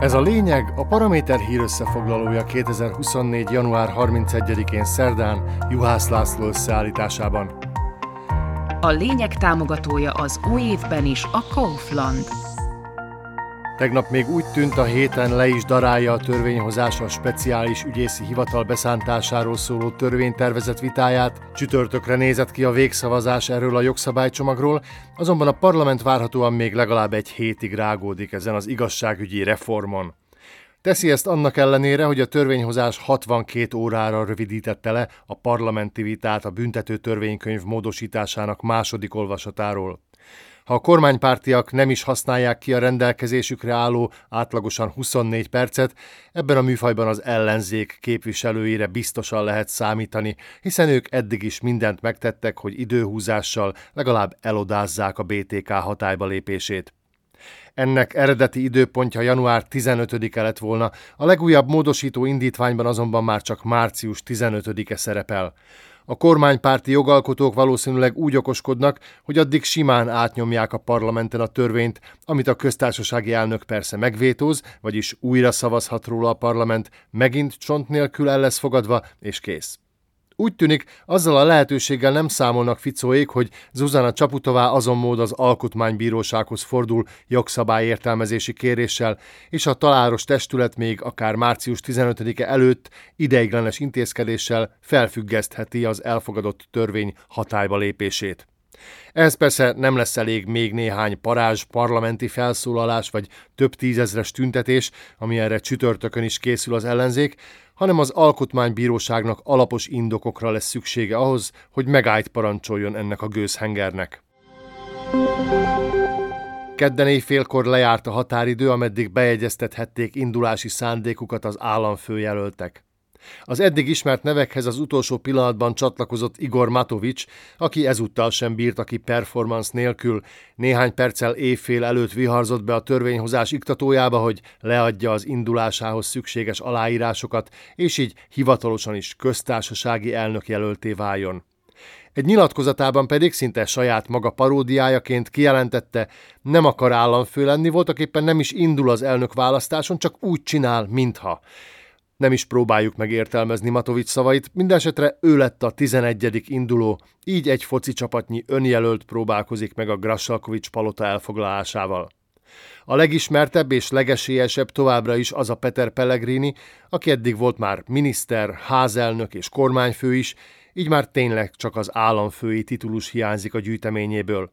Ez a lényeg a Paraméter hír összefoglalója 2024. január 31-én szerdán Juhász László összeállításában. A lényeg támogatója az új évben is a Kaufland. Tegnap még úgy tűnt a héten le is darálja a törvényhozás a speciális ügyészi hivatal beszántásáról szóló törvénytervezet vitáját, csütörtökre nézett ki a végszavazás erről a jogszabálycsomagról, azonban a parlament várhatóan még legalább egy hétig rágódik ezen az igazságügyi reformon. Teszi ezt annak ellenére, hogy a törvényhozás 62 órára rövidítette le a parlamenti vitát a büntető törvénykönyv módosításának második olvasatáról. Ha a kormánypártiak nem is használják ki a rendelkezésükre álló átlagosan 24 percet, ebben a műfajban az ellenzék képviselőire biztosan lehet számítani, hiszen ők eddig is mindent megtettek, hogy időhúzással legalább elodázzák a BTK hatályba lépését. Ennek eredeti időpontja január 15-e lett volna, a legújabb módosító indítványban azonban már csak március 15-e szerepel. A kormánypárti jogalkotók valószínűleg úgy okoskodnak, hogy addig simán átnyomják a parlamenten a törvényt, amit a köztársasági elnök persze megvétóz, vagyis újra szavazhat róla a parlament, megint csont nélkül el lesz fogadva, és kész. Úgy tűnik, azzal a lehetőséggel nem számolnak Ficóék, hogy Zuzana Csaputová azon mód az alkotmánybírósághoz fordul jogszabály értelmezési kéréssel, és a taláros testület még akár március 15-e előtt ideiglenes intézkedéssel felfüggesztheti az elfogadott törvény hatályba lépését. Ez persze nem lesz elég még néhány parázs parlamenti felszólalás vagy több tízezres tüntetés, ami erre csütörtökön is készül az ellenzék, hanem az alkotmánybíróságnak alapos indokokra lesz szüksége ahhoz, hogy megállt parancsoljon ennek a gőzhengernek. Kedden éjfélkor lejárt a határidő, ameddig bejegyeztethették indulási szándékukat az államfőjelöltek. Az eddig ismert nevekhez az utolsó pillanatban csatlakozott Igor Matovics, aki ezúttal sem bírt ki performance nélkül. Néhány perccel évfél előtt viharzott be a törvényhozás iktatójába, hogy leadja az indulásához szükséges aláírásokat, és így hivatalosan is köztársasági elnök jelölté váljon. Egy nyilatkozatában pedig szinte saját maga paródiájaként kijelentette, nem akar államfő lenni, voltak nem is indul az elnök választáson, csak úgy csinál, mintha. Nem is próbáljuk megértelmezni Matovics szavait, mindesetre ő lett a 11. induló, így egy foci csapatnyi önjelölt próbálkozik meg a Grassalkovics palota elfoglalásával. A legismertebb és legesélyesebb továbbra is az a Peter Pellegrini, aki eddig volt már miniszter, házelnök és kormányfő is, így már tényleg csak az államfői titulus hiányzik a gyűjteményéből.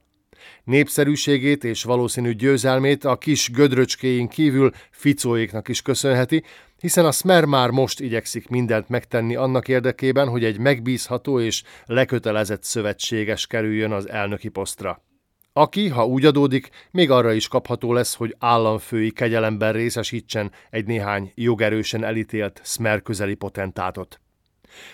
Népszerűségét és valószínű győzelmét a kis gödröcskéink kívül Ficóéknak is köszönheti, hiszen a Smer már most igyekszik mindent megtenni annak érdekében, hogy egy megbízható és lekötelezett szövetséges kerüljön az elnöki posztra. Aki, ha úgy adódik, még arra is kapható lesz, hogy államfői kegyelemben részesítsen egy néhány jogerősen elítélt Smer közeli potentátot.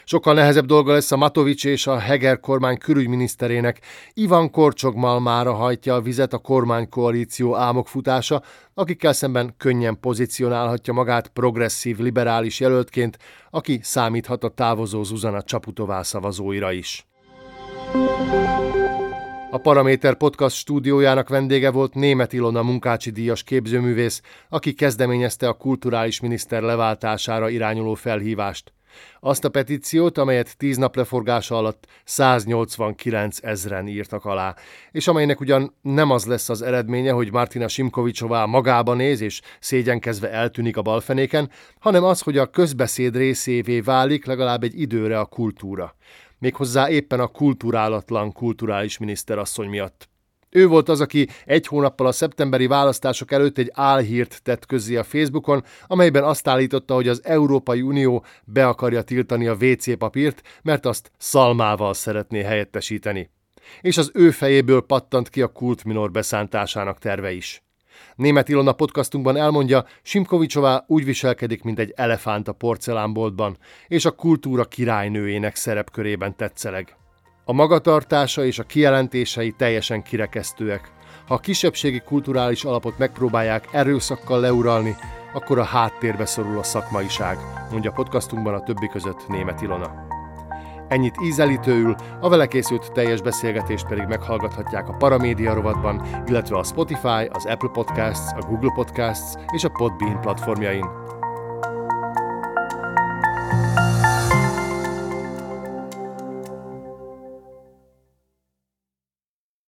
Sokkal nehezebb dolga lesz a Matovics és a Heger kormány külügyminiszterének. Ivan Korcsog malmára hajtja a vizet a kormánykoalíció álmokfutása, akikkel szemben könnyen pozícionálhatja magát progresszív liberális jelöltként, aki számíthat a távozó Zuzana Csaputová szavazóira is. A Paraméter Podcast stúdiójának vendége volt német Ilona munkácsi díjas képzőművész, aki kezdeményezte a kulturális miniszter leváltására irányuló felhívást. Azt a petíciót, amelyet tíz nap leforgása alatt 189 ezren írtak alá, és amelynek ugyan nem az lesz az eredménye, hogy Martina Simkovicsová magába néz és szégyenkezve eltűnik a balfenéken, hanem az, hogy a közbeszéd részévé válik legalább egy időre a kultúra. Méghozzá éppen a kulturálatlan kulturális miniszterasszony miatt. Ő volt az, aki egy hónappal a szeptemberi választások előtt egy álhírt tett közzé a Facebookon, amelyben azt állította, hogy az Európai Unió be akarja tiltani a WC papírt, mert azt szalmával szeretné helyettesíteni. És az ő fejéből pattant ki a kultminor beszántásának terve is. Német Ilona podcastunkban elmondja, Simkovicsová úgy viselkedik, mint egy elefánt a porcelánboltban, és a kultúra királynőjének szerepkörében tetszeleg. A magatartása és a kijelentései teljesen kirekesztőek. Ha a kisebbségi kulturális alapot megpróbálják erőszakkal leuralni, akkor a háttérbe szorul a szakmaiság, mondja podcastunkban a többi között német Ilona. Ennyit ízelítőül, a vele készült teljes beszélgetést pedig meghallgathatják a Paramédia rovatban, illetve a Spotify, az Apple Podcasts, a Google Podcasts és a Podbean platformjain.